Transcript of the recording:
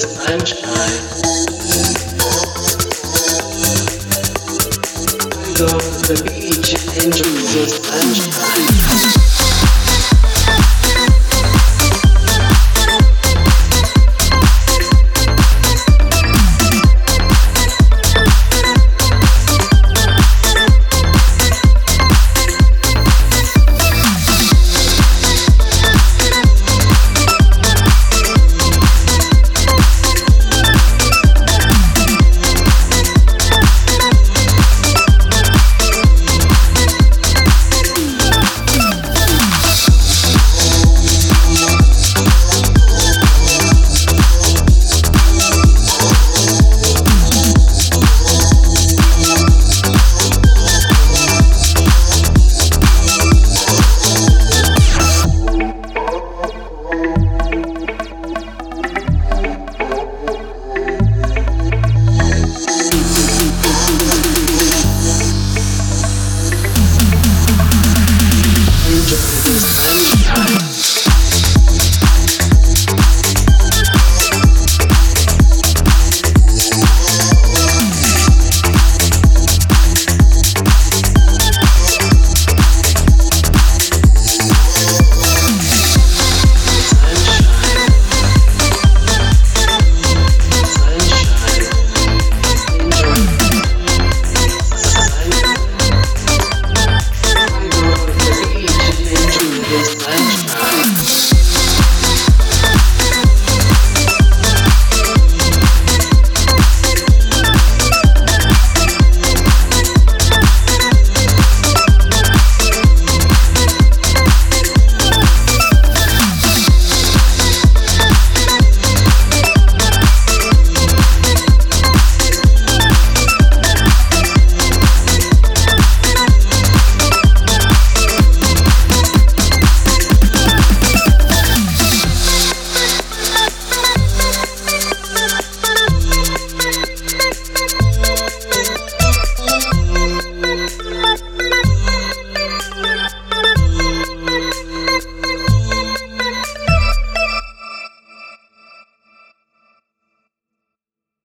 sunshine. We go to the beach and enjoy the sunshine. Money.